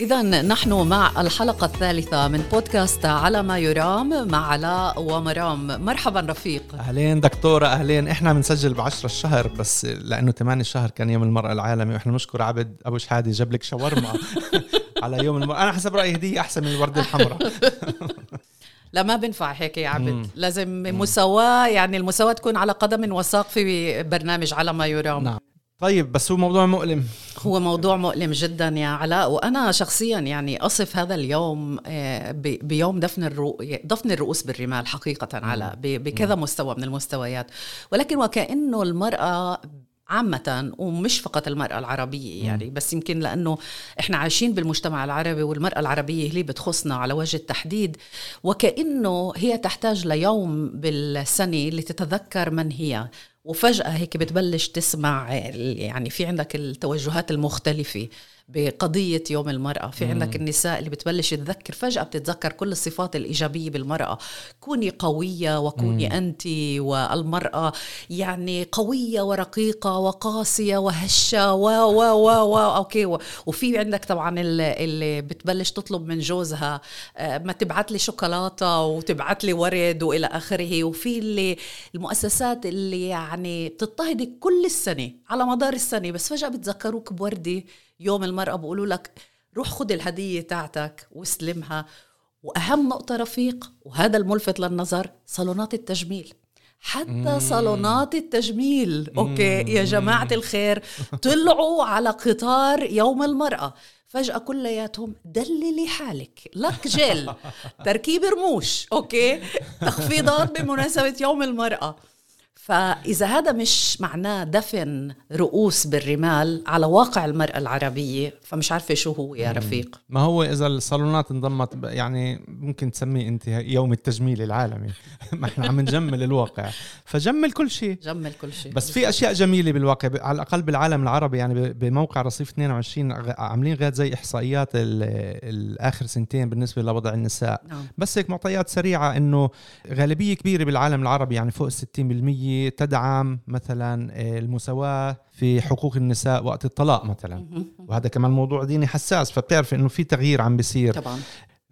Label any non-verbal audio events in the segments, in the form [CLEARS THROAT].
إذا نحن مع الحلقة الثالثة من بودكاست على ما يرام مع علاء ومرام. مرحبا رفيق. أهلين دكتورة أهلين. إحنا بنسجل بعشرة الشهر بس لأنه 8 الشهر كان يوم المرأة العالمي وإحنا نشكر عبد أبو شحادي جاب لك شاورما [LAUGHS] على يوم المرأة أنا حسب رأيي هدية أحسن من الوردة الحمراء. [LAUGHS] لا ما بنفع هيك يا عبد. لازم مساواة يعني المساواة تكون على قدم وساق في برنامج على ما يرام. نعم. طيب بس هو موضوع مؤلم. هو موضوع مؤلم جدا يا علاء وأنا شخصيا يعني أصف هذا اليوم آه، بيوم دفن الرؤ... دفن الرؤوس بالرمال حقيقه علاء بكذا مستوى من المستويات. ولكن وكانه المرأة عامة ومش فقط المرأة العربية يعني بس يمكن لأنه إحنا عايشين بالمجتمع العربي والمرأة العربية هي بتخصنا على وجه التحديد وكأنه هي تحتاج ليوم بالسنة لتتذكر من هي. وفجأة هيك بتبلش تسمع يعني في عندك التوجهات المختلفة. بقضية يوم المرأة. في عندك النساء اللي بتبلش تذكر فجأة بتتذكر كل الصفات الإيجابية بالمرأة. كوني قوية وكوني مم. أنت والمرأة يعني قوية ورقيقة وقاسية وهشة و و و و أوكي. وفي عندك طبعا اللي بتبلش تطلب من جوزها آه، ما تبعت لي شوكولاتة وتبعت لي ورد وإلى آخره. وفي اللي المؤسسات اللي يعني بتضطهدك كل السنة على مدار السنة بس فجأة بتذكروك بوردة يوم المرأة بقولوا لك روح خذ الهدية تاعتك واستلمها وأهم نقطة رفيق وهذا الملفت للنظر صالونات التجميل. حتى صالونات التجميل. أوكي يا جماعة الخير طلعوا على قطار يوم المرأة. فجأة كلياتهم دللي حالك لك جيل. تركيب رموش. أوكي؟ تخفيضات بمناسبة يوم المرأة. فإذا هذا مش معناه دفن رؤوس بالرمال على واقع المرأة العربية فمش عارفة شو هو يا رفيق. ما هو إذا الصالونات انضمت يعني ممكن تسميه أنت يوم التجميل العالمي. [LAUGHS] ما إحنا عم نجمل الواقع. فجمل كل شيء. جمل كل شيء. بس في أشياء جميلة بالواقع. على الأقل بالعالم العربي يعني بموقع رصيف 22 عاملين غاد زي إحصائيات الآخر سنتين بالنسبة لوضع النساء. نعم. بس هيك معطيات سريعة إنه غالبية كبيرة بالعالم العربي يعني فوق 60% تدعم مثلا آه، المساواة في حقوق النساء وقت الطلاق مثلا. وهذا كمان موضوع ديني حساس فبتعرف إنه في تغيير عم بيصير. طبعا.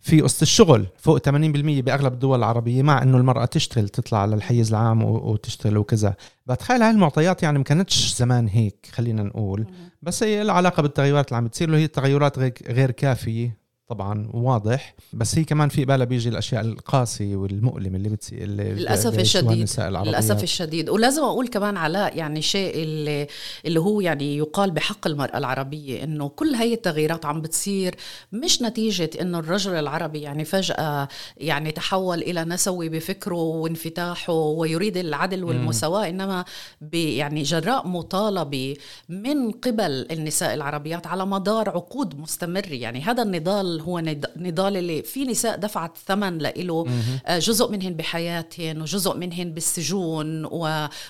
في قصة الشغل فوق 80% بأغلب الدول العربية مع أنه المرأة تشتغل تطلع على الحيز العام وتشتغل وكذا. بتخيل هاي المعطيات يعني ما كانتش زمان هيك خلينا نقول. بس هي لها علاقة بالتغيرات اللي عم بتصير وهي التغيرات غير كافية. طبعا واضح. بس هي كمان في بالها بيجي الأشياء القاسية والمؤلمة اللي بتصير للأسف الشديد للأسف الشديد. ولازم أقول كمان علاء يعني شيء اللي اللي هو يعني يقال بحق المرأة العربية إنه كل هي التغييرات عم بتصير مش نتيجة إنه الرجل العربي يعني فجأة يعني تحول إلى نسوي بفكره وانفتاحه ويريد العدل والمساواة إنما يعني جراء مطالبة من قبل النساء العربيات على مدار عقود مستمرة. يعني هذا النضال هو نضال اللي في نساء دفعت ثمن له آه، جزء منهن بحياتهن وجزء منهن بالسجون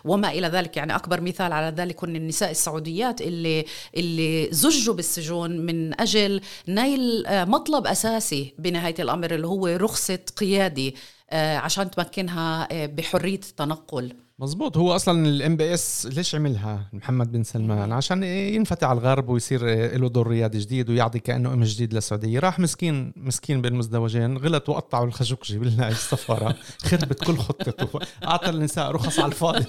وما إلى ذلك. يعني أكبر مثال على ذلك هن النساء السعوديات اللي اللي زجوا بالسجون من أجل نيل آه، مطلب أساسي بنهاية الأمر اللي هو رخصة قيادي آه، عشان تمكنها بحرية التنقل مزبوط هو أصلا ال MBS ليش عملها محمد بن سلمان؟ عشان ينفتح على الغرب ويصير له دور ريادي جديد ويعطي كأنه image جديد للسعودية. راح مسكين مسكين بالمزدوجين غلط وقطعوا الخشقجي بالسفارة [LAUGHS] خربت كل خطته أعطى النساء رخص على الفاضي.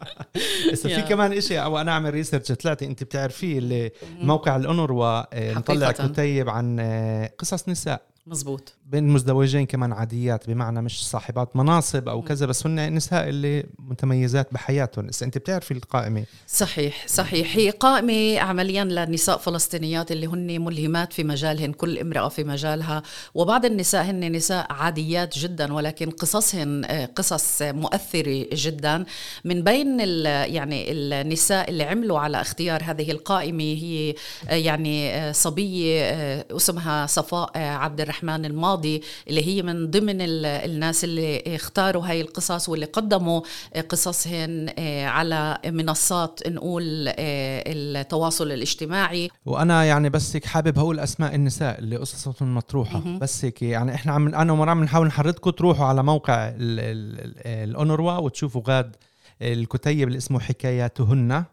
[LAUGHS] هسه في كمان شيء أو أنا أعمل research طلعتي أنت بتعرفيه اللي موقع الأونروا آه، مطلع كتيب عن آه، قصص نساء. مزبوط بين المزدوجين كمان عاديات بمعنى مش صاحبات مناصب أو كذا بس هن نساء اللي متميزات بحياتهم. بس أنت بتعرفي القائمة؟ صحيح صحيح. هي قائمة عمليا لنساء فلسطينيات اللي هن ملهمات في مجالهن كل امرأة في مجالها. وبعض النساء هن نساء عاديات جدا ولكن قصصهن آه، قصص مؤثرة جدا. من بين يعني النساء اللي عملوا على اختيار هذه القائمة هي آه، يعني آه، صبية اسمها صفاء عبد الرحمن الماضي. اللي هي من ضمن الناس اللي اختاروا هاي القصص واللي قدموا قصصهن آه، على منصات نقول آه، التواصل الاجتماجي وأنا يعني بس هيك حابب هقول أسماء النساء اللي قصصهم مطروحة. بس هيك يعني إحنا عم أنا ومرام بنحاول نحرضكم تروحوا على موقع الأونروا وتشوفوا غاد الكتيب اللي اسمه حكاياتهن.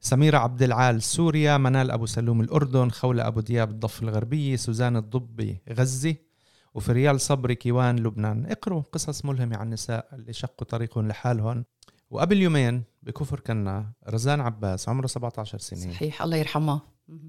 سميرة عبد العال سوريا منال أبو سلوم الأردن خولة أبو دياب الضفة الغربية سوزان الضبي غزة. وفريال صبري كيوان لبنان. اقروا قصص ملهمة عن النساء اللي شقوا طريقهم لحالهم. وقبل يومين بكفر كنا رزان عباس عمره 17 سنة. صحيح الله يرحمها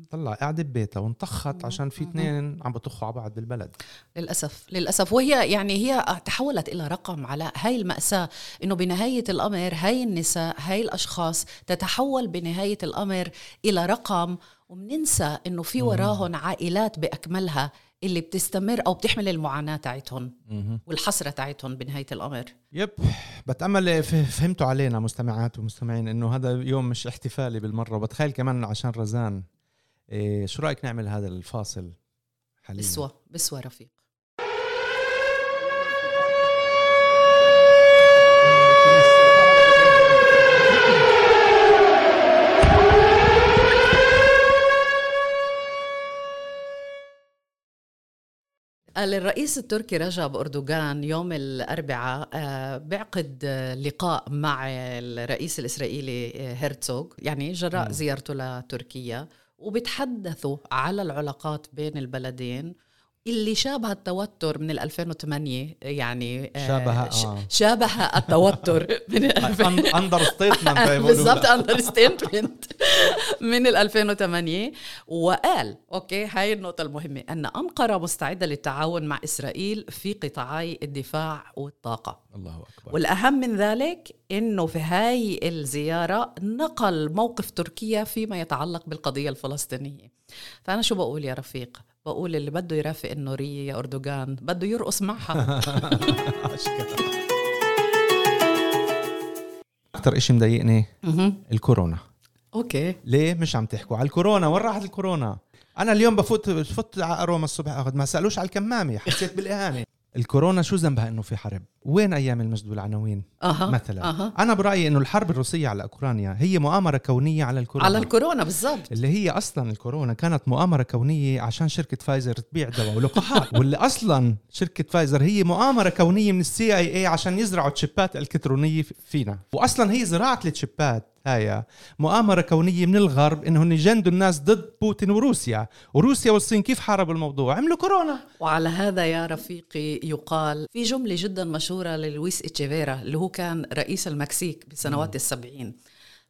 طلع قاعدة ببيتها وانطخت عشان في اثنين عم بطخوا على بعض بالبلد للأسف للأسف. وهي يعني هي تحولت إلى رقم على هاي المأساة إنه بنهاية الأمر هاي النساء هاي الأشخاص تتحول بنهاية الأمر إلى رقم. وبننسى إنه في وراهم عائلات بأكملها. اللي بتستمر أو بتحمل المعاناة تاعتهم والحسرة تاعتهم بنهاية الأمر. يب. بتأمل فهمتوا علينا مستمعات ومستمعين إنه هذا يوم مش احتفالي بالمرة. بتخيل كمان عشان رزان إيه شو رأيك نعمل هذا الفاصل حاليا بسوى بسوى رفيق. الرئيس التركي رجب أردوغان يوم الأربعاء آه، بيعقد لقاء مع الرئيس الإسرائيلي آه، هيرتزوغ يعني جراء زيارته لتركيا وبيتحدثوا على العلاقات بين البلدين. اللي شابه التوتر من 2008 يعني آه، شابه آه. شابه التوتر من [LAUGHS] understatement بالضبط understatement [LAUGHS] من 2008 وقال أوكي هاي النقطة المهمة أن أنقرة مستعدة للتعاون مع إسرائيل في قطاعي الدفاع والطاقة. الله أكبر. والأهم من ذلك إنه في هاي الزيارة نقل موقف تركيا فيما يتعلق بالقضية الفلسطينية. فأنا شو بقول يا رفيق؟ بقول اللي بده يرافق النورية يا أردوغان بده يرقص معها. [LAUGHS] [LAUGHS] أكثر إشي مضايقني الكورونا. okay. ليه مش عم تحكوا؟ على الكورونا. وين راحت الكورونا؟ أنا اليوم بفوت بفوت على اروما الصبح أخذ ما سألوش على الكمامة حسيت بالإهانة. الكورونا شو ذنبها إنه في حرب؟ وين أيام المجد والعناوين أه. مثلا. أه. أنا برأيي إنه الحرب الروسية على أوكرانيا هي مؤامرة كونية على الكورونا. على الكورونا بالضبط. اللي هي أصلا الكورونا كانت مؤامرة كونية عشان شركة فايزر تبيع دواء ولقاحات [LAUGHS] واللي أصلا شركة فايزر هي مؤامرة كونية من ال CIA عشان يزرعوا تشيبات إلكترونية فينا. واصلا هي زراعة التشيبات هاي مؤامرة كونية من الغرب انهم يجندوا الناس ضد بوتين وروسيا. وروسيا والصين كيف حاربوا الموضوع؟ عملوا كورونا. وعلى هذا يا رفيقي يقال في جملة جدا مشهورة للويس إتشيفيرا اللي هو كان رئيس المكسيك بسنوات السبعين.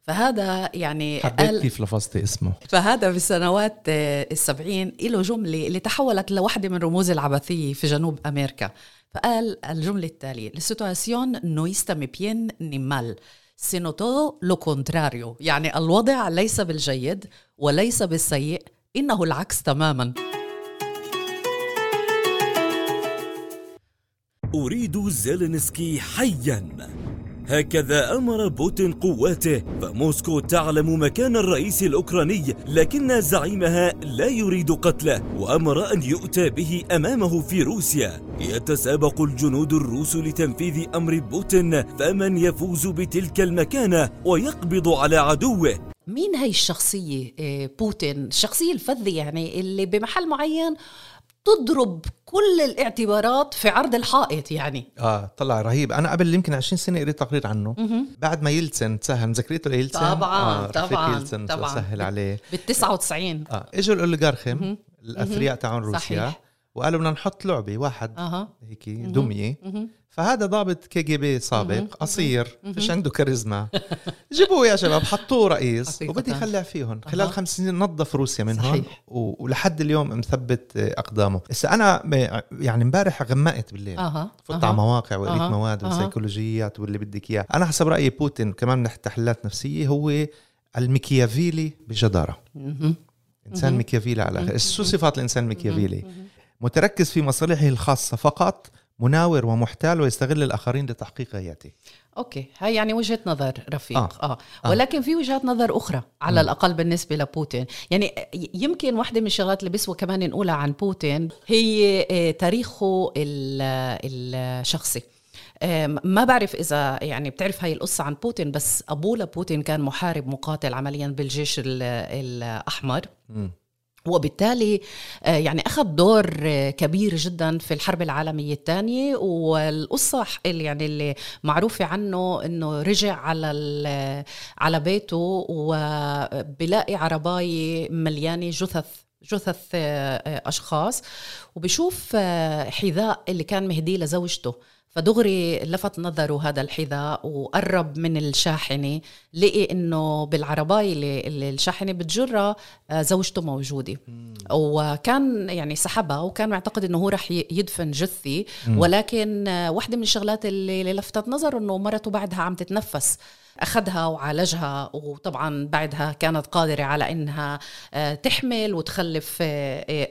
فهذا يعني حبيت كيف لفظتي اسمه. فهذا بالسنوات السبعين له جملة اللي تحولت لوحدة من رموز العبثية في جنوب أمريكا. فقال الجملة التالية La situación está bien ni mal. Sino todo lo contrario. يعني الوضع ليس بالجيد وليس بالسيء. إنه العكس تماما. أريد زيلينسكي حيا. هكذا أمر بوتين قواته فموسكو تعلم مكان الرئيس الأوكراني لكن زعيمها لا يريد قتله وأمر أن يؤتى به أمامه في روسيا. يتسابق الجنود الروس لتنفيذ أمر بوتين فمن يفوز بتلك المكانة ويقبض على عدوه. مين هي الشخصية؟ آه، بوتين. الشخصية الفذة يعني اللي بمحل معين تضرب كل الاعتبارات في عرض الحائط يعني. آه طلع رهيب. أنا قبل يمكن 20 سنة قريت تقرير عنه. مه. بعد ما يلتسن تسهل مذكريته ليلتسن طبعا آه طبعا يلتسن طبعا. سهل عليه. بال 99 آه إجوا ال אוליגרכים الأثرياء تاعون روسيا. صحيح. وقالوا بدنا نحط لعبة واحد أه. هيك دمية. فهذا ضابط KGB سابق قصير فيش عنده كاريزما. [LAUGHS] جيبوه يا شباب حطوه رئيس وبدي يخلع فيهم. خلال خمس سنين نظف روسيا منهم صحيح. ولحد اليوم مثبت أقدامه. هسه أنا يعني امبارح غمقت بالليل. أه. فت على مواقع وقريت. مواد وسيكولوجيات واللي بدك إياه. أنا حسب رأيي بوتين كمان من تحليلات نفسية هو الميكيافيلي بجدارة. إنسان ميكيافيلي على الآخر شو صفات الانسان الميكيافيلي متركز في مصالحه الخاصة فقط مناور ومحتال ويستغل الآخرين لتحقيق غاياته أوكي هاي يعني وجهة نظر رفيق آه. آه. آه. ولكن في وجهات نظر أخرى على م. الأقل بالنسبة لبوتين يعني يمكن واحدة من الشغلات اللي بسوى كمان نقولها عن بوتين هي آه، تاريخه الشخصي آه، ما بعرف إذا يعني بتعرف هاي القصة عن بوتين بس أبوه لبوتين كان محارب مقاتل عمليا بالجيش الأحمر م. وبالتالي آه، يعني أخذ دور آه، كبير جدا في الحرب العالمية الثانية والقصة يعني اللي معروفة عنه إنه رجع على على بيته وبلاقي عرباية مليانة جثث جثث آه، أشخاص وبشوف حذاء اللي كان مهديه لزوجته. فدغري لفت نظره هذا الحذاء وقرب من الشاحنة لقي إنه بالعرباية اللي, اللي الشاحنة بتجرها آه، زوجته موجودة. وكان يعني سحبها وكان معتقد إنه هو رح يدفن جثي. ولكن آه، واحدة من الشغلات اللي لفتت نظره إنه مرته بعدها عم تتنفس. أخذها وعالجها وطبعا بعدها كانت قادرة على أنها آه، تحمل وتخلف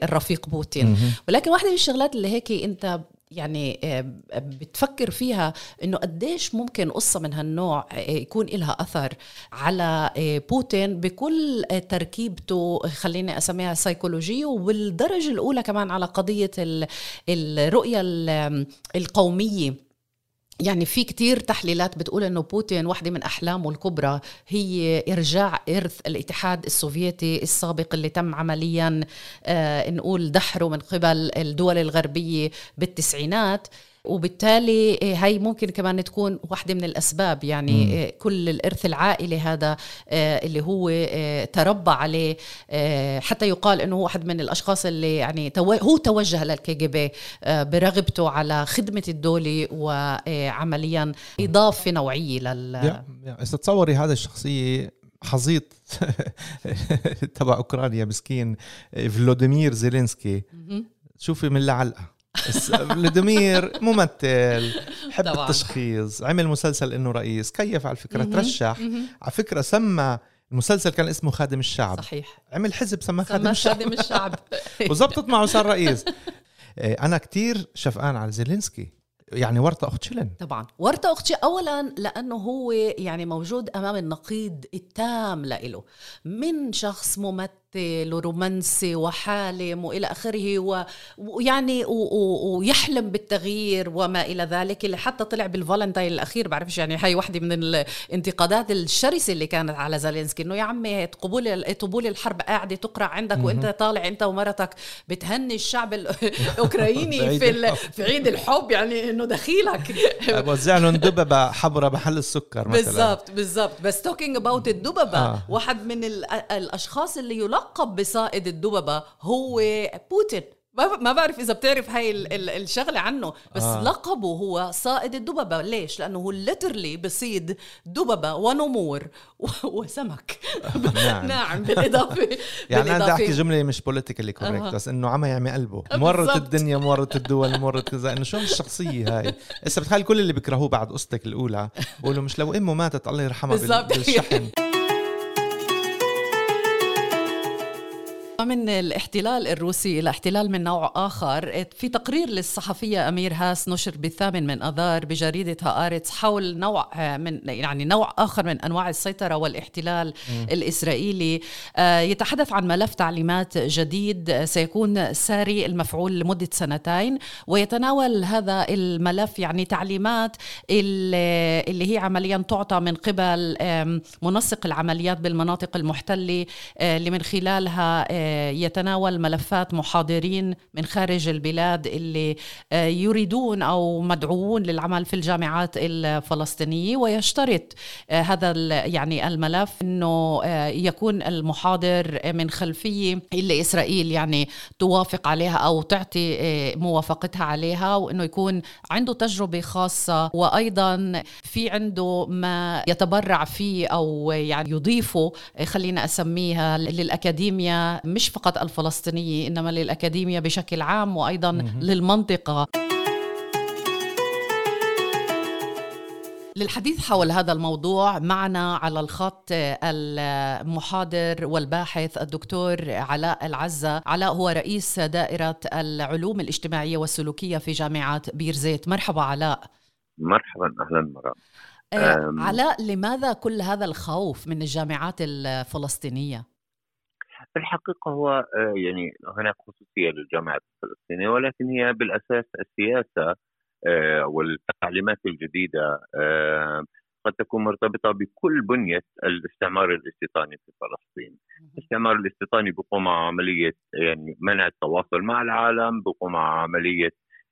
الرفيق بوتين. ولكن واحدة من الشغلات اللي هيك أنت يعني آه، بتفكر فيها إنه قديش ممكن قصة من هالنوع آه، يكون لها أثر على آه، بوتين بكل تركيبته خليني أسميها سيكولوجيه وبالدرجه الأولى كمان على قضية الرؤية القومية. يعني في كتير تحليلات بتقول إنه بوتين واحدة من أحلامه الكبرى هي إرجاع إرث الاتحاد السوفيتي السابق اللي تم عمليا آه نقول دحره من قبل الدول الغربية بالتسعينات. وبالتالي آه، هاي ممكن كمان تكون واحدة من الأسباب. يعني مم. آه، كل الإرث العائلي هذا آه، اللي هو تربى عليه حتى يقال أنه هو واحد من الأشخاص اللي يعني هو توجه للكي جي بي برغبته على خدمة الدولة وعمليا إضافة نوعية لل تصوري هذا الشخصية حظيط [LAUGHS] تبع أوكرانيا مسكين فلوديمير زيلينسكي. شوفي من لعلقة. فلاديمير ممثل [LAUGHS] حب طبعا. التشخيص عمل مسلسل إنه رئيس كيف على فكره ترشح. على فكرة سمى المسلسل كان اسمه خادم الشعب. صحيح. عمل حزب سماه خادم الشعب. خادم الشعب. [LAUGHS] وزبطت معه صار رئيس. [LAUGHS] أنا كتير شفقان على زيلينسكي. يعني ورطة أخت شلن طبعا. ورطة أخت أولا لأنه هو يعني موجود أمام النقيض التام لإله. من شخص ممثل ممثل ورومانسي وحالم وإلى آخره ويعني ويحلم بالتغيير وما إلى ذلك اللي حتى طلع بالفالنتاين الأخير بعرفش يعني هاي وحدة من الانتقادات الشرسة اللي كانت على زالينسكي إنه يا عمي طبول طبول الحرب قاعدة تقرع عندك وإنت طالع إنت ومرتك بتهني الشعب [LAUGHS] الاوكرايني في في عيد الحب يعني إنه دخيلك. وزع لهم دببة حمراء محل السكر مثلا. بالضبط بالضبط. بس talking about الدببة آه. واحد من الأشخاص اللي يلقب يلقب بصائد الدببة هو بوتين. ما بعرف إذا بتعرف هاي الشغلة عنه بس آه. لقبه هو صائد الدببة. ليش؟ لأنه هو literally بصيد دببة ونمور وسمك. [LAUGHS] نعم. نعم بالإضافة [LAUGHS] يعني أنا بدي أحكي جملة مش politically correct آه. بس إنه عم يعمي قلبه. [LAUGHS] مورت الدنيا مورت الدول مورت كذا إنه شو الشخصيه هاي؟ هسه بتخيل كل اللي بيكرهوه بعد قصتك الأولى بقولوا مش لو أمه ماتت الله يرحمها بالشحن. من الاحتلال الروسي إلى احتلال من نوع آخر في تقرير للصحفية أميرة هاس نشر بالثامن من أذار بجريدة هآرتس حول نوع من يعني نوع آخر من أنواع السيطرة والاحتلال م. الإسرائيلي آه، يتحدث عن ملف تعليمات جديد سيكون ساري المفعول لمدة سنتين ويتناول هذا الملف يعني تعليمات اللي هي عمليا تعطى من قبل منسق العمليات بالمناطق المحتلة آه، اللي من خلالها آه، يتناول ملفات محاضرين من خارج البلاد اللي آه، يريدون أو مدعوون للعمل في الجامعات الفلسطينية. ويشترط آه، هذا يعني الملف إنه آه، يكون المحاضر من خلفية اللي إسرائيل يعني توافق عليها أو تعطي موافقتها عليها وإنه يكون عنده تجربة خاصة. وأيضا في عنده ما يتبرع فيه أو يعني يضيفه خلينا أسميها للاكاديميا مش فقط الفلسطينية إنما للأكاديمية بشكل عام وأيضا للمنطقة. للحديث حول هذا الموضوع معنا على الخط المحاضر والباحث الدكتور علاء العزة. علاء هو رئيس دائرة العلوم الاجتماعية والسلوكية في جامعة بيرزيت مرحبا علاء. مرحبا أهلا مرحبا آه، علاء لماذا كل هذا الخوف من الجامعات الفلسطينية؟ في الحقيقة هو آه، يعني هناك خصوصية للجامعات الفلسطينية ولكن هي بالأساس السياسة آه، والتعليمات الجديدة آه، قد تكون مرتبطة بكل بنية الاستعمار الاستيطاني في فلسطين. الاستعمار الاستيطاني بقوم على عملية يعني منع التواصل مع العالم بقوم على عملية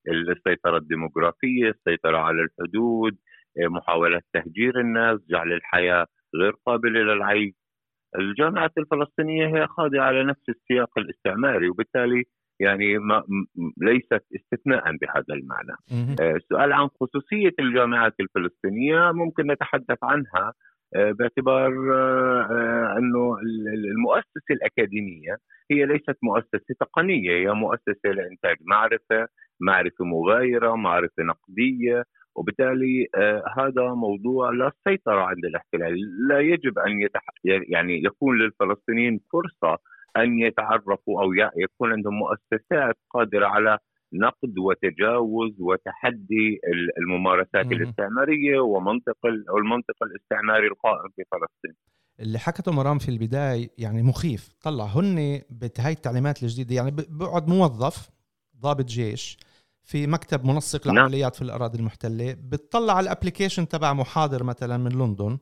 السيطرة الديموغرافية السيطرة على الحدود محاوله تهجير الناس جعل الحياة غير قابلة للعيش الجامعات الفلسطينية هي خاضعة على نفس السياق الاستعماري وبالتالي يعني ما ليست استثناء بهذا المعنى. آه، السؤال عن خصوصية الجامعات الفلسطينية ممكن نتحدث عنها آه، باعتبار آه، أنه المؤسسة الأكاديمية هي ليست مؤسسة تقنية هي مؤسسة لإنتاج معرفة معرفة مغايرة معرفة نقدية وبالتالي هذا موضوع لا سيطرة عند الاحتلال. لا يجب أن يتح... يعني يكون للفلسطينيين فرصة أن يتعرفوا أو يكون عندهم مؤسسات قادرة على نقد وتجاوز وتحدي الممارسات الاستعمارية ومنطق المنطق الاستعماري القائم في فلسطين. اللي حكته مرام في البداية يعني مخيف. طلع هن بهاي التعليمات الجديدة يعني بقعد موظف ضابط جيش في مكتب منسق نعم. العمليات في الأراضي المحتلة بتطلع على الابلكيشن تبع محاضر مثلا من لندن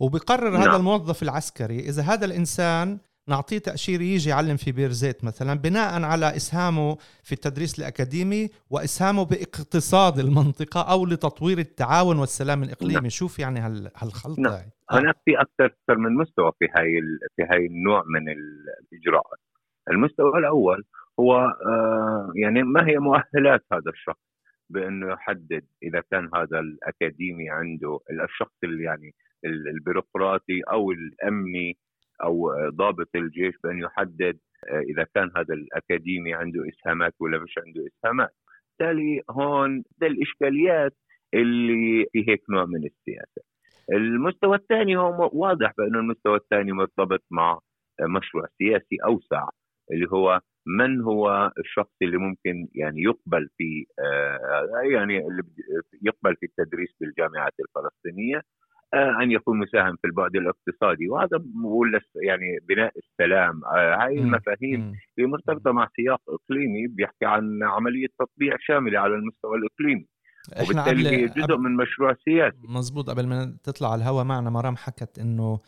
وبقرر نعم. هذا الموظف العسكري إذا هذا الإنسان نعطيه تأشيرة يجي يعلم في بير زيت مثلا بناء على إسهامه في التدريس الأكاديمي وإسهامه باقتصاد المنطقة أو لتطوير التعاون والسلام الإقليمي نعم. شوف يعني هالخلطة نعم. آه. هناك في أكثر من مستوى في هاي في هاي النوع من الإجراءات المستوى الأول هو آه يعني ما هي مؤهلات هذا الشخص بأنه يحدد إذا كان هذا الأكاديمي عنده الشخص اللي يعني البيروقراطي أو الأمني أو ضابط الجيش بأن يحدد آه، إذا كان هذا الأكاديمي عنده إسهامات ولا مش عنده إسهامات. بالتالي هون ده الإشكاليات اللي في هيك نوع من السياسة. المستوى الثاني هو واضح بأنه المستوى الثاني مرتبط مع مشروع سياسي أوسع اللي هو من هو الشخص اللي ممكن يعني يقبل في آه، يعني اللي يقبل في التدريس بالجامعات الفلسطينية آه، أن يكون مساهم في البعد الاقتصادي. وهذا ولا يعني بناء السلام آه، هاي المفاهيم هي مرتبطة مع سياق إقليمي بيحكي عن عملية تطبيع شاملة على المستوى الإقليمي. وبالتالي هي جزء من مشروع سياسي. مزبوط قبل ما تطلع على الهواء معنا مرام حكت إنه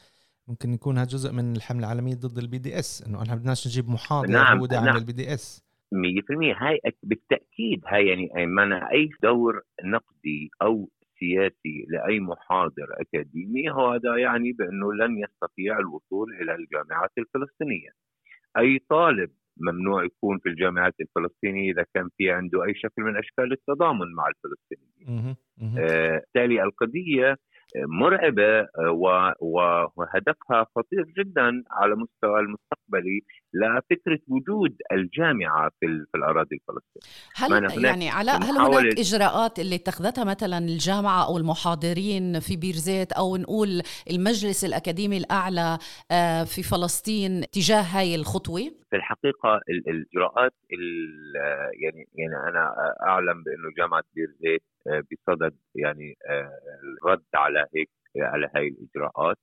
ممكن يكون هذا جزء من الحملة العالمية ضد البي دي اس إنه إحنا بدناش نجيب محاضر نعم هو داعم نعم. للبي دي اس 100% هاي بالتأكيد هاي يعني معنى أي دور نقدي أو سياسي لأي محاضر أكاديمي هذا يعني بأنه لن يستطيع الوصول إلى الجامعات الفلسطينية. أي طالب ممنوع يكون في الجامعات الفلسطينية إذا كان في عنده أي شكل من أشكال التضامن مع الفلسطينيين بالتالي آه القضية مرعبة آه، وهدفها خطير جدا على مستوى المستقبلي لفكرة وجود الجامعة في, في الأراضي الفلسطينية. هل يعني علاء هل هناك إجراءات اللي اتخذتها مثلا الجامعة أو المحاضرين في بيرزيت أو نقول المجلس الأكاديمي الأعلى آه، في فلسطين تجاه هاي الخطوة؟ في الحقيقة الإجراءات يعني يعني أنا أعلم بأنه جامعة بيرزيت بصدد يعني الرد آه، على هيك على هاي الإجراءات.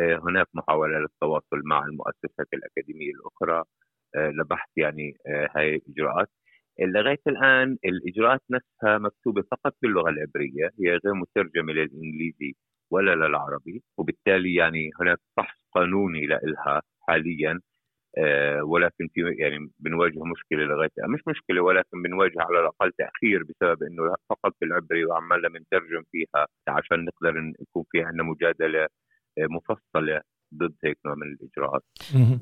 آه، هناك محاولة للتواصل مع المؤسسات الأكاديمية الأخرى لبحث يعني هاي الإجراءات. لغاية الآن الإجراءات نفسها مكتوبة فقط باللغة العبرية هي غير مترجمة للإنجليزي ولا للعربي وبالتالي يعني هناك فحص قانوني لها حاليا. آه، ولكن في يعني بنواجه مشكلة لغاية مش مشكلة ولكن بنواجه على الأقل تأخير بسبب إنه فقط بالعبري وعمالنا بنترجم فيها عشان نقدر يكون في عندنا مجادلة آه، مفصلة. ضد هيك نوع من الإجراءات.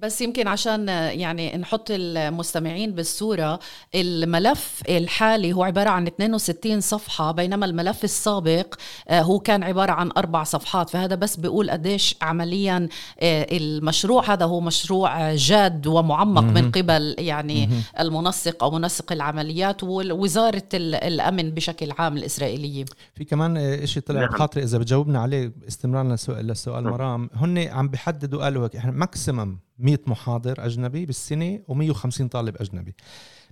بس يمكن عشان يعني نحط المستمعين بالصورة الملف الحالي هو عبارة عن 62 صفحة بينما الملف السابق آه، هو كان عبارة عن أربع صفحات. فهذا بس بيقول قديش عمليا آه، المشروع هذا هو مشروع جاد ومعمق من قبل يعني المنسق أو منسق العمليات ووزارة الأمن بشكل عام الإسرائيلية. في كمان شيء طلع نعم. بخاطري إذا بتجاوبنا عليه استمرارنا للسؤال نعم. مرام. هن عم بيحددوا قالوا هيك إحنا ماكسيمم 100 محاضر أجنبي بالسنة و150 طالب أجنبي.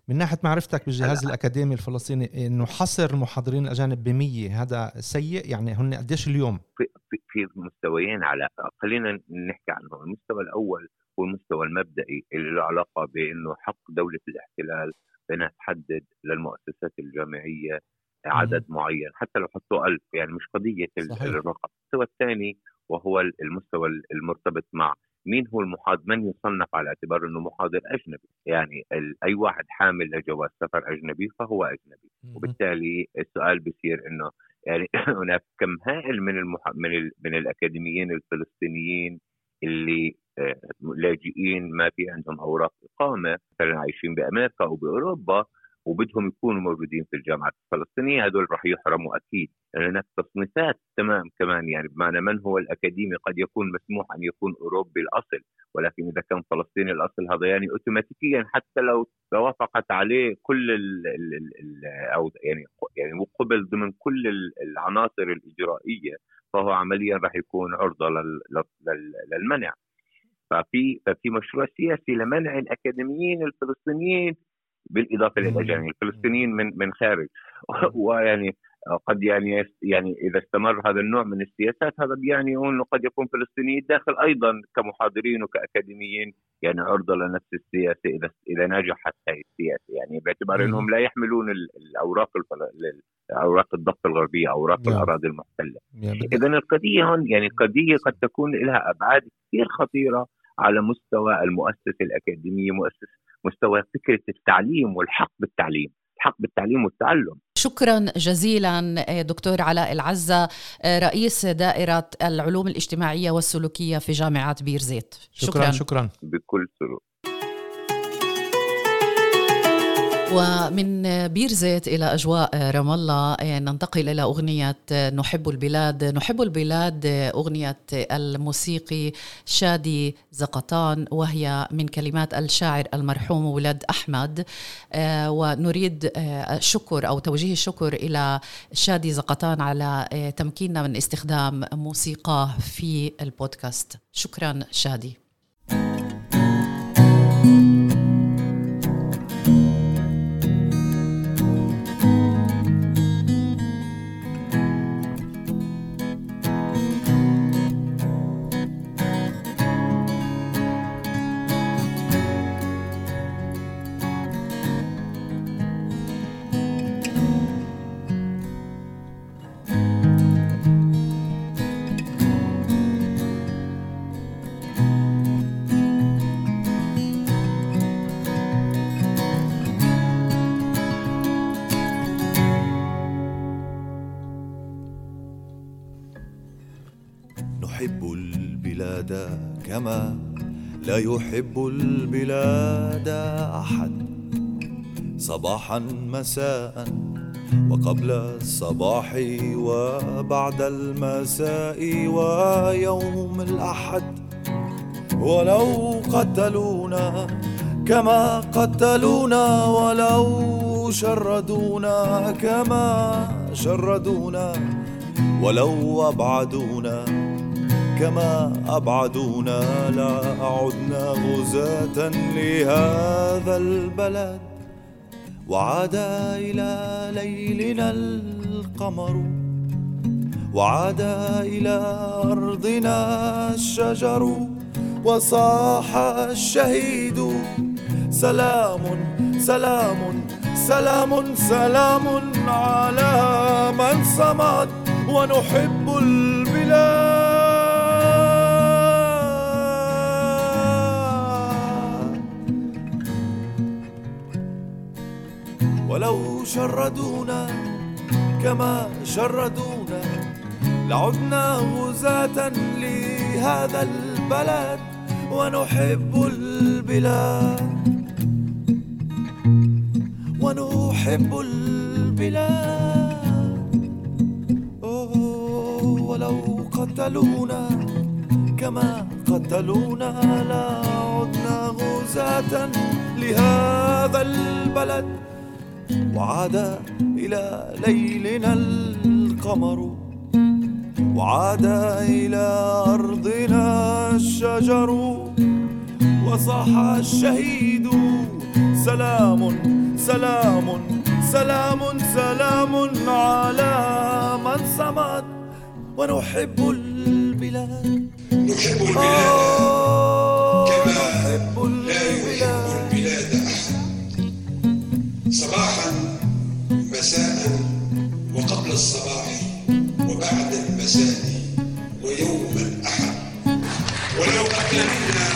من ناحية معرفتك بالجهاز الأكاديمي الفلسطيني إنه حصر المحاضرين الأجانب ب 100 هذا سيء؟ يعني هن قديش اليوم؟ في, في مستويين على خلينا نحكي عنهم المستوى الأول هو المستوى المبدئي اللي له علاقة بإنه حق دولة الاحتلال بانها تحدد للمؤسسات الجامعية عدد معين حتى لو حطوا ألف يعني مش قضية صحيح. الرقم. المستوى الثاني وهو المستوى المرتبط مع مين هو المحاضر من يصنف على اعتبار إنه محاضر أجنبي. يعني أي واحد حامل لجواز سفر أجنبي فهو أجنبي. وبالتالي السؤال بيصير إنه يعني [CLEARS THROAT] هناك كم هائل من المح... من, ال... من الأكاديميين الفلسطينيين اللي آه، لاجئين ما في عندهم أوراق إقامة مثلا عايشين بأمريكا أو بأوروبا وبدهم يكونوا موجودين في الجامعات الفلسطينية هذول راح يحرموا أكيد. لأن هناك تصنيفات تمام كمان يعني بمعنى من هو الأكاديمي؟ قد يكون مسموح أن يكون أوروبي الأصل ولكن إذا كان فلسطيني الأصل هذا يعني اوتوماتيكيا حتى لو توافقت عليه كل ال ال ال أو يعني يعني وقبل ضمن كل العناصر الإجرائية فهو عمليا راح يكون عرضة للمنع. ففي ففي مشروع سياسي لمنع الأكاديميين الفلسطينيين بالإضافة للاجانب الفلسطينيين من من خارج. [LAUGHS] ويعني قد يعني يعني إذا استمر هذا النوع من السياسات هذا بيعني إنه قد يكون فلسطيني الداخل أيضا كمحاضرين وكأكاديميين يعني عرضة لنفس السياسة إذا إذا نجحت هذه السياسة. يعني باعتبار إنهم لا يحملون الأوراق أوراق الضفه الغربية أوراق نعم. الأراضي المحتلة. اذا القضية هون يعني قضيه قد تكون لها أبعاد كثير خطيرة على مستوى المؤسسه الاكاديميه مؤسسه مستوى فكرة التعليم والحق بالتعليم الحق بالتعليم والتعلم. شكرا جزيلا دكتور علاء العزة رئيس دائرة العلوم الاجتماعية والسلوكية في جامعة بيرزيت. شكرا شكرا, شكرا. بكل سرور ومن بير زيت إلى أجواء رام الله ننتقل إلى أغنية نحب البلاد. نحب البلاد أغنية الموسيقي شادي زقطان وهي من كلمات الشاعر المرحوم ولد أحمد. ونريد شكر أو توجيه الشكر إلى شادي زقطان على تمكيننا من استخدام موسيقاه في البودكاست. شكرا شادي. يحب البلاد أحد. صباحا مساء وقبل الصباح وبعد المساء ويوم الأحد. ولو قتلونا كما قتلونا ولو شردونا كما شردونا ولو أبعدونا كما أبعدونا لا عدنا غزاة لهذا البلد. وعاد إلى ليلنا القمر. وعاد إلى أرضنا الشجر. وصاح الشهيد سلام سلام سلام سلام على من صمد. ونحب البلاد. ولو شردونا كما شردونا لعدنا غزاة لهذا البلد ونحب البلاد. ونحب البلاد. أوه ولو قتلونا كما قتلونا لعدنا غزاة لهذا البلد. وعاد إلى ليلنا القمر. وعاد إلى أرضنا الشجر. وصاح الشهيد سلام سلام سلام سلام على من صمد. ونحب البلاد. نحب البلاد. كما نحب البلاد. صباحا. وقبل الصباح وبعد المساء ويوم الأحد. ولو أكلمنا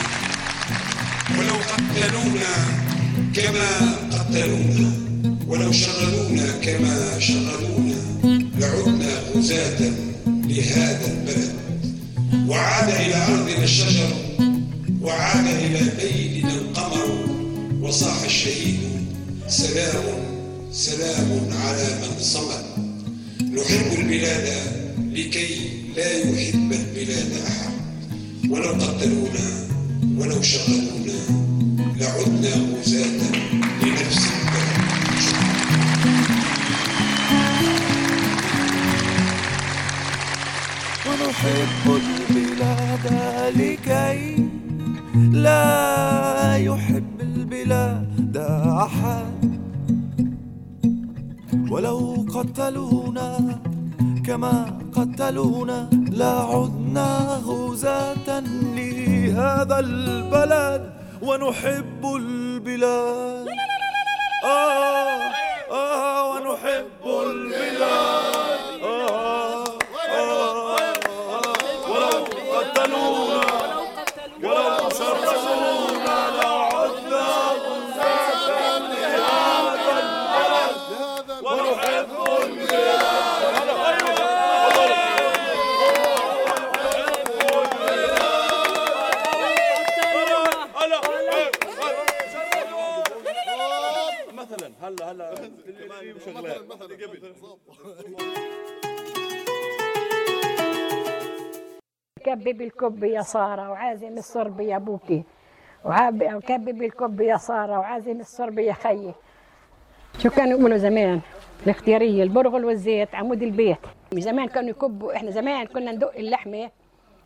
قتلونا كما قتلونا ولو شغلونا كما شغلونا لعدنا غزاة لهذا البلد. وعاد إلى أرضنا الشجر وعاد إلى بيتنا القمر وصاح الشهيد سلام سلام على من صمد. نحب البلاد لكي لا يحب البلاد أحد. ولو قتلونا ولو شغلونا لعدنا غزاة لنفس ونحب البلاد لكي لا يحب البلاد أحد. ولو قتلونا كما قتلونا لعدنا غزاة لهذا البلد ونحب البلاد. آه آه ونحب البلاد. كبب الكب يا سارة وعازم الصرب يا بوكي. وكبب الكب يا سارة وعازم الصرب يا خيي. شو كانوا يقولوا زمان؟ الاختيارية البرغل والزيت عمود البيت. زمان كانوا يكبوا إحنا زمان كنا ندق اللحمة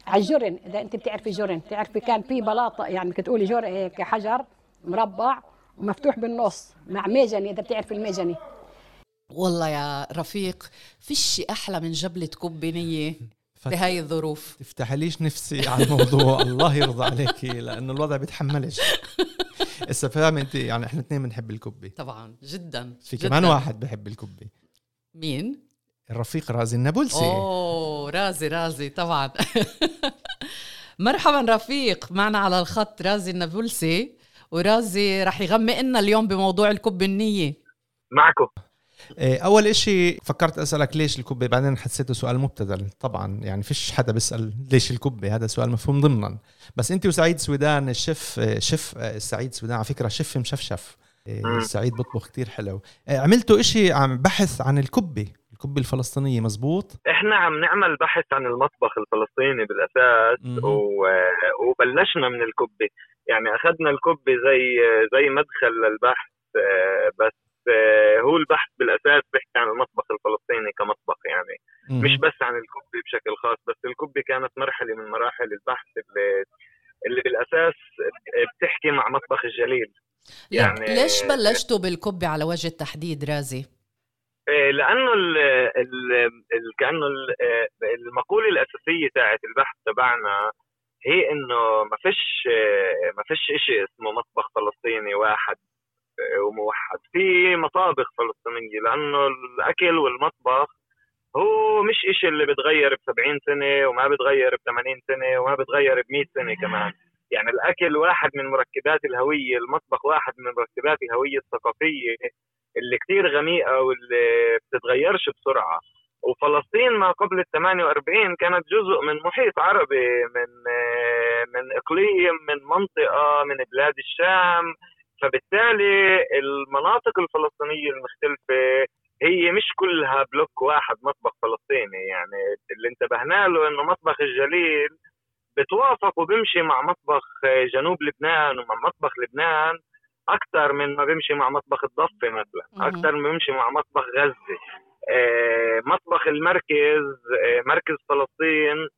على الجرن. إذا أنت بتعرفي جرن بتعرفي كان في بلاطة يعني كنت تقولي جر هيك حجر مربع ومفتوح بالنص مع ميجني إذا بتعرفي الميجني. والله يا رفيق فيش أحلى من جبلة كوبينية بهاي الظروف. تفتحليش نفسي على الموضوع؟ [LAUGHS] الله يرضى عليكي لأنه الوضع بيتحملش. [LAUGHS] هسه فاهم أنت يعني إحنا اثنين بنحب الكبه طبعا جدا في جداً. كمان واحد بحب الكبه مين؟ الرفيق رازي النابلسي. أوه رازي رازي طبعا. [LAUGHS] مرحبا رفيق معنا على الخط رازي النابلسي. ورازي رح يغمق لنا اليوم بموضوع الكب النية. معكم. أول إشي فكرت أسألك ليش الكبه بعدين حسيته سؤال مبتذل. طبعا يعني فيش حدا بيسأل ليش الكبه هذا سؤال مفهوم ضمنا. بس أنت وسعيد سويدان الشيف شيف آه، سعيد سويدان على فكرة شيف مشفشف. إيه،. سعيد بيطبخ كتير حلو. إيه، عملتوا إشي عم بحث عن الكبه الكبه الفلسطينية مزبوط؟ إحنا عم نعمل بحث عن المطبخ الفلسطيني بالأساس. و... وبلشنا من الكبه يعني أخذنا الكبه زي زي مدخل للبحث آه، بس هو البحث بالأساس بيحكي عن المطبخ الفلسطيني كمطبخ يعني مم. مش بس عن الكبه بشكل خاص بس الكبه كانت مرحلة من مراحل البحث اللي اللي بالأساس بتحكي مع مطبخ الجليل يعني ليش بلشتوا بالكبة على وجه التحديد رازي؟ إيه، لأنه ال ال ال كأنه آه، المقولة الأساسية تاعت البحث تبعنا هي إنه ما فيش آه، ما فيش شيء اسمه مطبخ فلسطيني واحد آه، وموحد في مطابخ فلسطينيه لأنه الأكل والمطبخ هو مش إشي اللي بتغير ب 70 سنة وما بتغير ب 80 سنة وما بتغير ب 100 سنة كمان. يعني الأكل واحد من مركبات الهوية المطبخ واحد من مركبات الهوية الثقافية اللي كتير غميقة واللي بتتغيرش بسرعة. وفلسطين ما قبل ال 48 كانت جزء من محيط عربي من من إقليم من منطقة من بلاد الشام. فبالتالي المناطق الفلسطينية المختلفة هي مش كلها بلوك واحد مطبخ فلسطيني يعني اللي انتبهنا له إنه مطبخ الجليل بتوافق وبمشي مع مطبخ جنوب لبنان ومع مطبخ لبنان أكثر من ما بيمشي مع مطبخ الضفة مثلا. أكثر ما بيمشي مع مطبخ غزة آه، مطبخ المركز آه، مركز فلسطين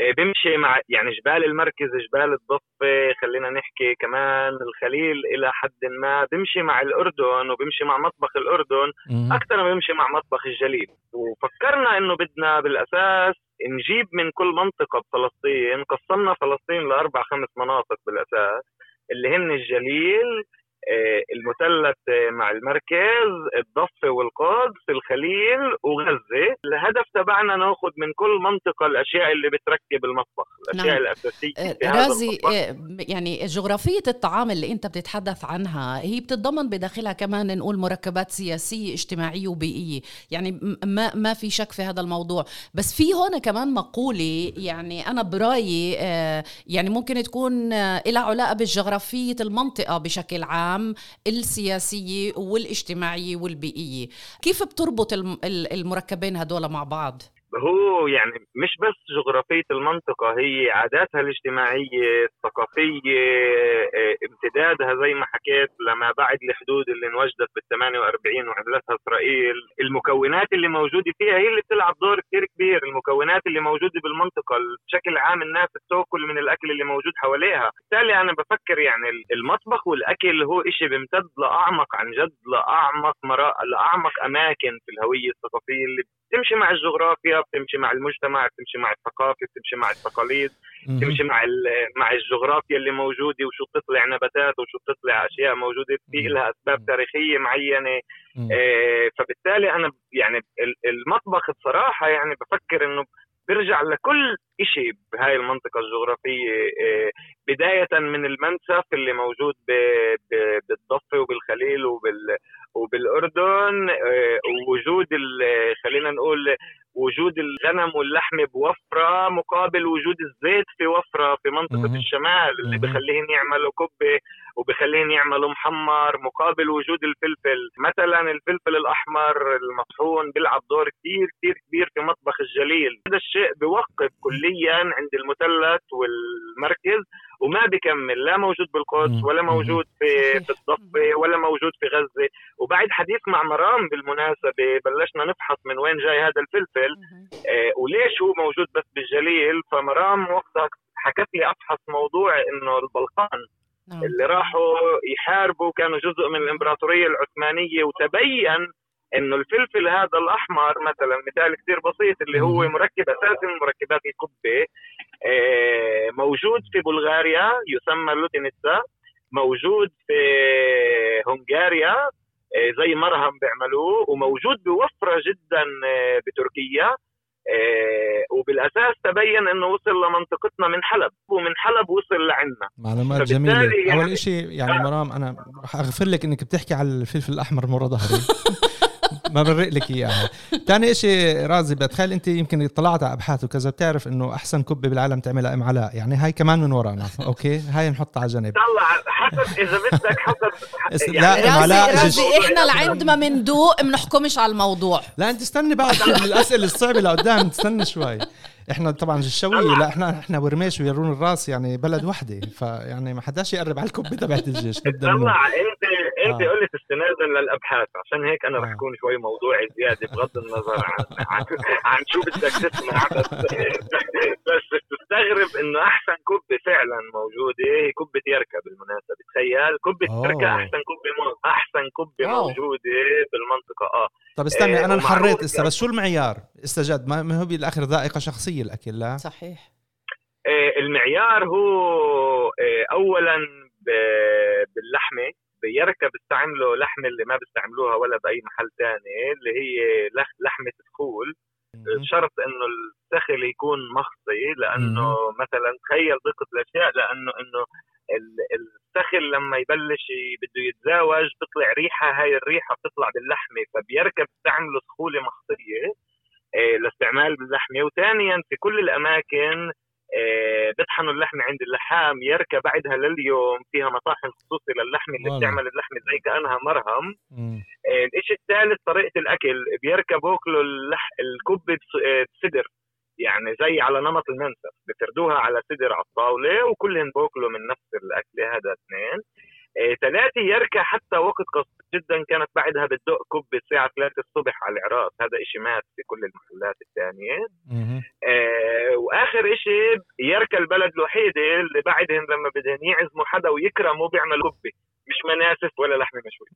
آه، بيمشي مع يعني جبال المركز جبال الضفة خلينا نحكي كمان الخليل إلى حد ما بيمشي مع الأردن وبيمشي مع مطبخ الأردن مم. أكثر ما بيمشي مع مطبخ الجليل وفكرنا إنه بدنا بالأساس نجيب من كل منطقة بفلسطين قسمنا فلسطين لأربع خمس مناطق بالأساس اللي هن الجليل المثلث آه، مع المركز الضفة والقدس الخليل وغزة. الهدف تبعنا ناخذ من كل منطقة الأشياء اللي بتركب المطبخ الأشياء نعم. الأساسية رازي يعني جغرافية الطعام اللي أنت بتتحدث عنها هي بتتضمن بداخلها كمان نقول مركبات سياسية اجتماعية وبيئية. يعني ما ما في شك في هذا الموضوع. بس في هون كمان مقولة يعني أنا برأيي يعني ممكن تكون لها علاقة بالجغرافية المنطقة بشكل عام. السياسية والاجتماعية والبيئية كيف بتربط المركبين هدول مع بعض؟ هو يعني مش بس جغرافية المنطقة هي عاداتها الاجتماعية الثقافية آه، امتدادها زي ما حكيت لما بعد الحدود اللي انوجدت بال 48 وعملتها إسرائيل. المكونات اللي موجودة فيها هي اللي بتلعب دور كثير كبير. المكونات اللي موجودة بالمنطقة بشكل عام الناس بتأكل من الأكل اللي موجود حواليها. بالتالي أنا بفكر يعني المطبخ والأكل هو إشي بيمتد لأعمق عن جد لأعمق مرا... لأعمق أماكن في الهوية الثقافية اللي بتمشي مع الجغرافيا بتمشي مع المجتمع بتمشي مع الثقافة بتمشي مع التقاليد بتمشي مع مع الجغرافيا اللي موجودة وشو بتطلع نباتات وشو بتطلع أشياء موجودة في لها أسباب تاريخية معينة. آه فبالتالي أنا يعني المطبخ بصراحة يعني بفكر إنه بيرجع لكل شيء بهاي المنطقة الجغرافية آه، بداية من المنسف اللي موجود بالضفة وبالخليل وبال وبالأردن آه، وجود خلينا نقول وجود الغنم واللحم بوفرة مقابل وجود الزيت في وفرة في منطقة. الشمال اللي بخليهم يعملوا كبه وبخليهم يعملوا محمر مقابل وجود الفلفل. مثلا الفلفل الأحمر المطحون بيلعب دور كثير كثير كبير في مطبخ الجليل. هذا الشيء بوقف كليا عند المثلث والمركز وما بكمل لا موجود بالقدس ولا موجود في في الضفه ولا موجود في غزة. وبعد حديث مع مرام بالمناسبة بلشنا نفحص من وين جاي هذا الفلفل. آه وليش هو موجود بس بالجليل؟ فمرام وقتها حكت لي افحص موضوع إنه البلقان. نعم. اللي راحوا يحاربوا كانوا جزء من الإمبراطورية العثمانية وتبين إنه الفلفل هذا الأحمر مثلا مثال كثير بسيط اللي هو مركب اساسي من مركبات القبة آه، موجود في بلغاريا يسمى لوتينيتسا موجود في هنغاريا آه، زي مرهم بيعملوه وموجود بوفرة جدا آه، بتركيا وبالأساس تبين إنه وصل لمنطقتنا من حلب ومن حلب وصل لعنا. معلومات جميلة. يعني أول شيء يعني مرام أنا رح أغفر لك إنك بتحكي على الفلفل الأحمر مرة ظهري [LAUGHS] ما برق لك إياها. ثاني شيء رازي بتخيل أنت يمكن اطلعت على ابحاث وكذا بتعرف إنه أحسن كبه بالعالم تعملها أم علاء. يعني هاي كمان من ورانا. أوكي؟ هاي نحطها على جنب. طلع حسب إذا بدك حسب [LAUGHS] يعني لا ام علاء رازي إحنا لعند ما بندوق بنحكمش على الموضوع. لا أنت استني بعد [LAUGHS] الأسئلة الصعبة لقدام استني شوي. إحنا طبعا الشوية لا إحنا إحنا ورميش ومارون الراس يعني بلد وحدة. فيعني ما حداش يقرب على الكبه تبعت الجيش [LAUGHS] طلع انت أنت آه. قلت استنادا للأبحاث. عشان هيك أنا رح آه. اكون شوي موضوعي زيادة بغض النظر عن عن, عن شو بدك تسمع. [LAUGHS] بس بس تستغرب إنه أحسن كبه فعلا موجودة. هي كبه يركا بالمناسبة. تخيل كبه يركا أحسن كبه أحسن كبه موجودة بالمنطقة. آه. طب استنى أنا انحريت إسا بس شو المعيار؟ استجد ما هو بالآخر ذائقة شخصية. الأكل لا؟ صحيح. آه، المعيار هو اولا باللحمة بيركب بيستعملوا لحمة اللي ما بيستعملوها ولا بأي محل ثاني اللي هي لحمة الفول شرط إنه السخل يكون مخصي لأنه مثلا تخيل دقه الأشياء لأنه إنه السخل لما يبلش بده يتزاوج تطلع ريحة هاي الريحة بتطلع باللحمة فبيركب بيستعملوا سخوله مخصية. لاستعمال باللحمه وثانيا في كل الأماكن آه، بيطحنوا اللحمة عند اللحام يركب بعدها لليوم فيها مطاحن خصوصي للحمة اللي بتعمل اللحمة زي كأنها مرهم. آه، الشيء الثالث طريقة الأكل. بيركبوا بوكلوا اللح... الكبة بصدر يعني زي على نمط المنسف. بفردوها على صدر على الطاولة وكلهم بوكلوا من نفس الأكلة هذا اثنين. آه، ثلاثة يركى حتى وقت قصير جدا كانت بعدها بتدق كب الساعة 3 الصبح على العراس هذا إشي مات في كل المحلات الثانية آه وآخر إشي يركى البلد الوحيدة اللي بعدهم لما بدهم يعزموا حدا ويكرموا بيعملوا كبة مش لحمه ناسف ولا لحمة مشوي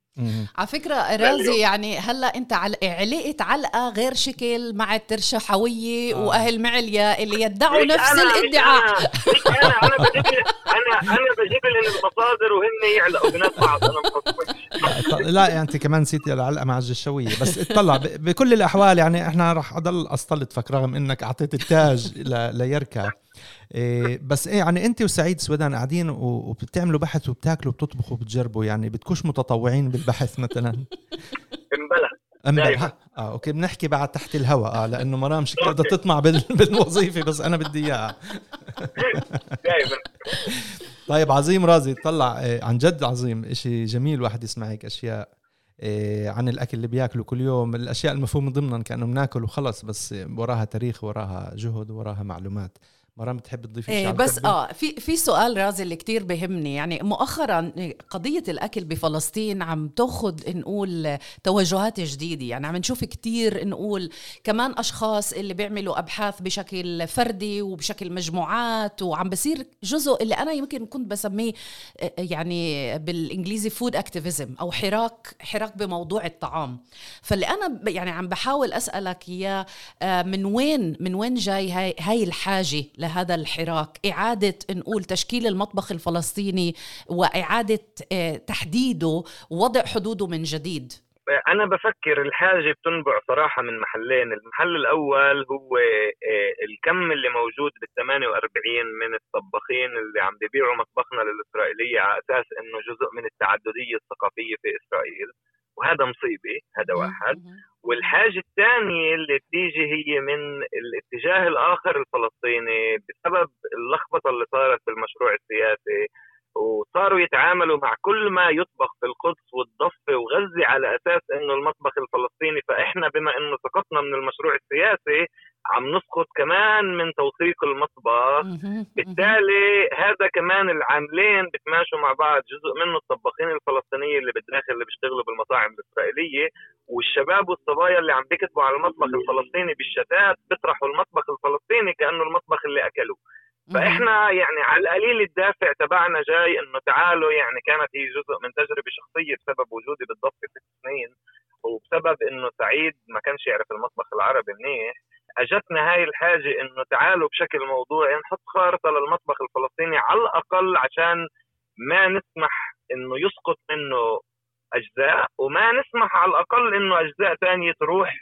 على فكرة رازي يعني هلأ أنت علقت علقة غير شكل مع الترشحويه آه. وأهل معليا اللي يدعوا نفس الادعاء. أنا أنا. أنا بجيب أنا أنا بجيب لهم المصادر وهن يعلقوا بنفس بعض أنا لا يعني أنت كمان نسيتي العلقة مع الجشويه بس اطلع بكل الأحوال يعني إحنا رح أضل استلطفك رغم إنك أعطيت التاج ليركب إيه بس إيه يعني أنت وسعيد سويدان قاعدين وبتعملوا بحث وبتاكلوا وبتطبخوا وبتجربوا يعني بدكوش متطوعين بالبحث مثلا؟ امبلا امبلا آه أوكي بنحكي بعد تحت الهواء آه لأنه مرام شكلها بدها تطمع [LAUGHS] بالوظيفة بس أنا بدي إياها. [LAUGHS] دائما. طيب عظيم رازي طلع إيه عن جد عظيم. إشي جميل واحد يسمع هيك أشياء إيه عن الأكل اللي بياكله كل يوم. الأشياء المفهوم ضمنا كأنه بناكل وخلص بس وراها تاريخ وراها جهد وراها معلومات. مرام بتحب تضيفي إيه بس آه في في سؤال رازي اللي كتير بهمني. يعني مؤخرا قضية الأكل بفلسطين عم تاخذ نقول توجهات جديدة. يعني عم نشوف كتير نقول كمان أشخاص اللي بيعملوا أبحاث بشكل فردي وبشكل مجموعات وعم بصير جزء اللي أنا يمكن كنت بسميه آه، يعني بالإنجليزي food activism أو حراك حراك بموضوع الطعام. فاللي أنا يعني عم بحاول أسألك إياه آه، من وين من وين جاي هاي هاي الحاجة هذا الحراك. إعادة نقول تشكيل المطبخ الفلسطيني وإعادة آه، تحديده ووضع حدوده من جديد. أنا بفكر الحاجة بتنبع صراحة من محلين. المحل الأول هو آه، الكم اللي موجود بال 48 من الطباخين اللي عم بيبيعوا مطبخنا للإسرائيلية على أساس إنه جزء من التعددية الثقافية في إسرائيل. وهذا مصيبة هذا واحد. والحاجة الثانية اللي بتيجي هي من الاتجاه الآخر الفلسطيني بسبب اللخبطة اللي صارت بالمشروع السياسي. وصاروا يتعاملوا مع كل ما يطبخ في القدس والضفة وغزة على أساس إنه المطبخ الفلسطيني فإحنا بما إنه سقطنا من المشروع السياسي عم نسقط كمان من توثيق المطبخ. بالتالي هذا كمان العاملين بتماشوا مع بعض جزء منه الطباخين الفلسطينيين اللي بالداخل اللي بيشتغلوا بالمطاعم الإسرائيلية والشباب والصبايا اللي عم بيكتبوا على المطبخ الفلسطيني بالشتات بيطرحوا المطبخ الفلسطيني كأنه المطبخ اللي أكلوه. فإحنا يعني على القليل الدافع تبعنا جاي إنه تعالوا يعني كانت هي جزء من تجربة شخصية بسبب وجودي بالضبط ست سنين وبسبب إنه سعيد ما كانش يعرف المطبخ العربي منيح. اجتنا هاي الحاجة إنه تعالوا بشكل موضوعي نحط خارطة للمطبخ الفلسطيني على الأقل عشان ما نسمح إنه يسقط منه أجزاء وما نسمح على الأقل إنه أجزاء ثانية تروح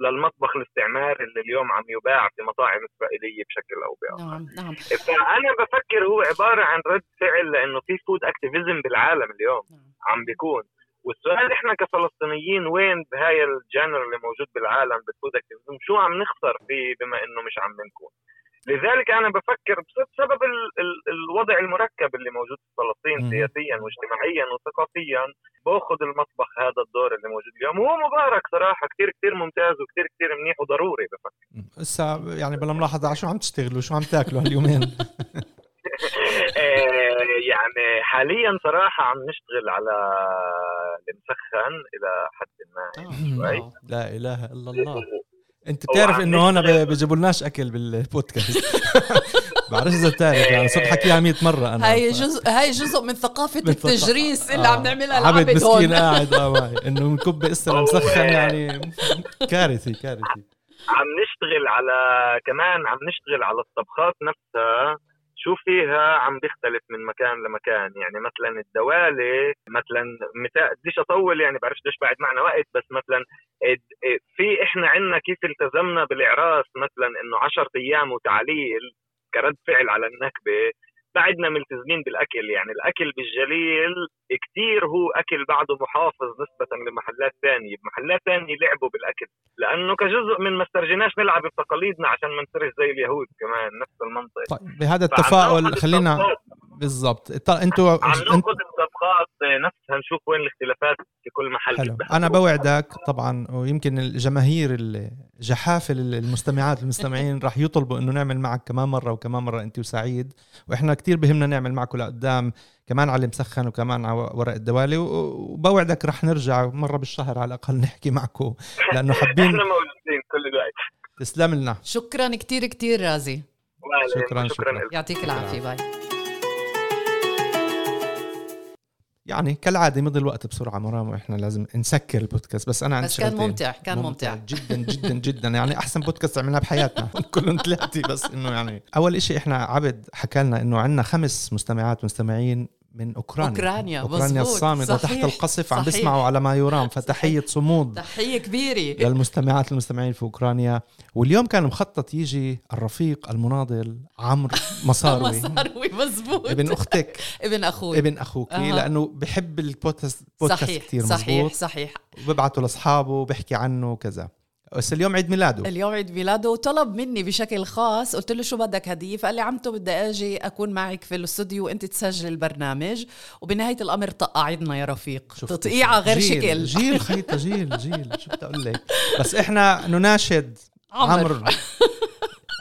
للمطبخ الاستعماري اللي اليوم عم يباع في مطاعم إسرائيلية بشكل أو بآخر. نعم نعم. فأنا بفكر هو عبارة عن رد فعل لأنه في food activism بالعالم اليوم نعم. عم بيكون. والسؤال إحنا كفلسطينيين وين بهاي ال genre اللي موجود بالعالم بال food activism شو عم نخسر فيه بما إنه مش عم نكون؟ لذلك أنا بفكر بسبب ال ال الوضع المركب اللي موجود في فلسطين سياسيا واجتماعيا وثقافيا باخذ المطبخ هذا الدور اللي موجود اليوم. وهو مبارك صراحة كثير كثير ممتاز وكثير كثير منيح وضروري بفكر. هسه يعني بلا ملاحظة على شو عم تشتغلوا؟ شو عم تاكلوا هاليومين؟ [LAUGHS] آه، يعني حاليا صراحة عم نشتغل على المسخن إلى حد ما. يعني شوي. لا إله إلا الله. انت بتعرف انه هون بيجيبوا لناش أكل بالبودكاست. [LAUGHS] بعرفش إذا بتعرف يعني صرت حكيها 100 مرة أنا. هاي جزء هاي جزء من ثقافة من التجريس اللي آه. عم نعملها العبد مسكين قاعد آه معي. إنه نكب إسرة مسخن يعني كارثي كارثي. عم نشتغل على كمان عم نشتغل على الطبخات نفسها. شو فيها عم بيختلف من مكان لمكان؟ يعني مثلا الدوالي مثلا بديش أطول يعني بعرفش قديش بعد معنا وقت بس مثلا في إحنا عندنا كيف التزمنا بالإعراس؟ مثلا إنه 10 أيام وتعليل كرد فعل على النكبة. بعدنا ملتزمين بالأكل يعني الأكل بالجليل كثير هو أكل بعده محافظ نسبة لمحلات ثانية محلات ثانية لعبوا بالأكل لأنه كجزء من ما استرجيناش نلعب بتقاليدنا عشان ما نصيرش زي اليهود كمان نفس المنطق. طيب بهذا التفاؤل خلينا بالضبط. أنتوا عم ناخذ الطبقات نفسها نشوف وين الاختلافات في كل محل حلو. أنا بوعدك طبعا ويمكن الجماهير الجحافل المستمعات المستمعين راح يطلبوا إنه نعمل معك كمان مرة وكمان مرة أنت وسعيد وإحنا كتير بهمنا نعمل معكم لقدام كمان على المسخن وكمان على ورق الدوالي وبوعدك رح نرجع مرة بالشهر على الأقل نحكي معكم لأنه [LAUGHS] حابين إحنا موجودين كل الوقت. تسلم لنا. شكرا كتير كتير رازي. شكرا شكرا, شكرا. يعطيك العافية. باي. يعني كالعادة مضي الوقت بسرعة مرام وإحنا لازم نسكر البودكاست بس أنا عندي بس كان ممتع كان ممتع, ممتع. جدا [LAUGHS] جدا جدا. يعني أحسن بودكاست عملناه بحياتنا. [LAUGHS] كلهم ثلاثة بس إنه يعني. أول شيء إحنا عبد حكى لنا إنه عندنا خمس مستمعات ومستمعين من أوكرانيا. أوكرانيا أوكرانيا الصامده تحت القصف عم بيسمعوا على ما يرام فتحية صمود تحية كبيرة. للمستمعات المستمعين في أوكرانيا. واليوم كان مخطط يجي الرفيق المناضل عمرو [LAUGHS] مصاروي. مصاروي مزبوط ابن أختك. ابن أخوي. ابن أخوك أه. لأنه بحب البودكاست صحيح كثير مزبوط صحيح صحيح. وببعته لأصحابه وبحكي عنه وكذا. بس اليوم عيد ميلاده. اليوم عيد ميلاده وطلب مني بشكل خاص قلت له شو بدك هدية؟ فقال لي عمته بدي أجي أكون معك في الاستوديو وأنت تسجل البرنامج. وبنهاية الأمر طقعدنا يا رفيق. تطقيعه غير جيل شكل. جيل خيطه جيل جيل. شو بدي أقول لك؟ بس إحنا نناشد عمرو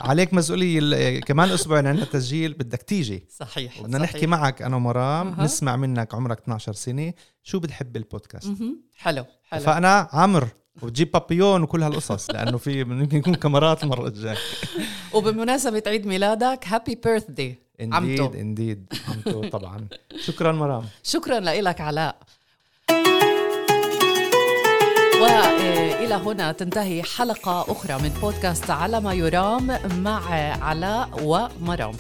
عليك مسؤولية كمان أسبوعين عندنا تسجيل بدك تيجي. صحيح بدنا نحكي معك أنا ومرام أه. نسمع منك عمرك 12 سنة. شو بتحب البودكاست؟ حلو حلو. فأنا عمرو وتجيب بابيون وكل هالقصص لأنه في يمكن يكون كاميرات المرة الجاية. وبمناسبه عيد ميلادك هابي بيرثدي عمتو. إنديد عمتو طبعا. شكرا مرام. شكرا لك علاء. وإلى هنا تنتهي حلقة أخرى من بودكاست على ما يرام مع علاء ومرام.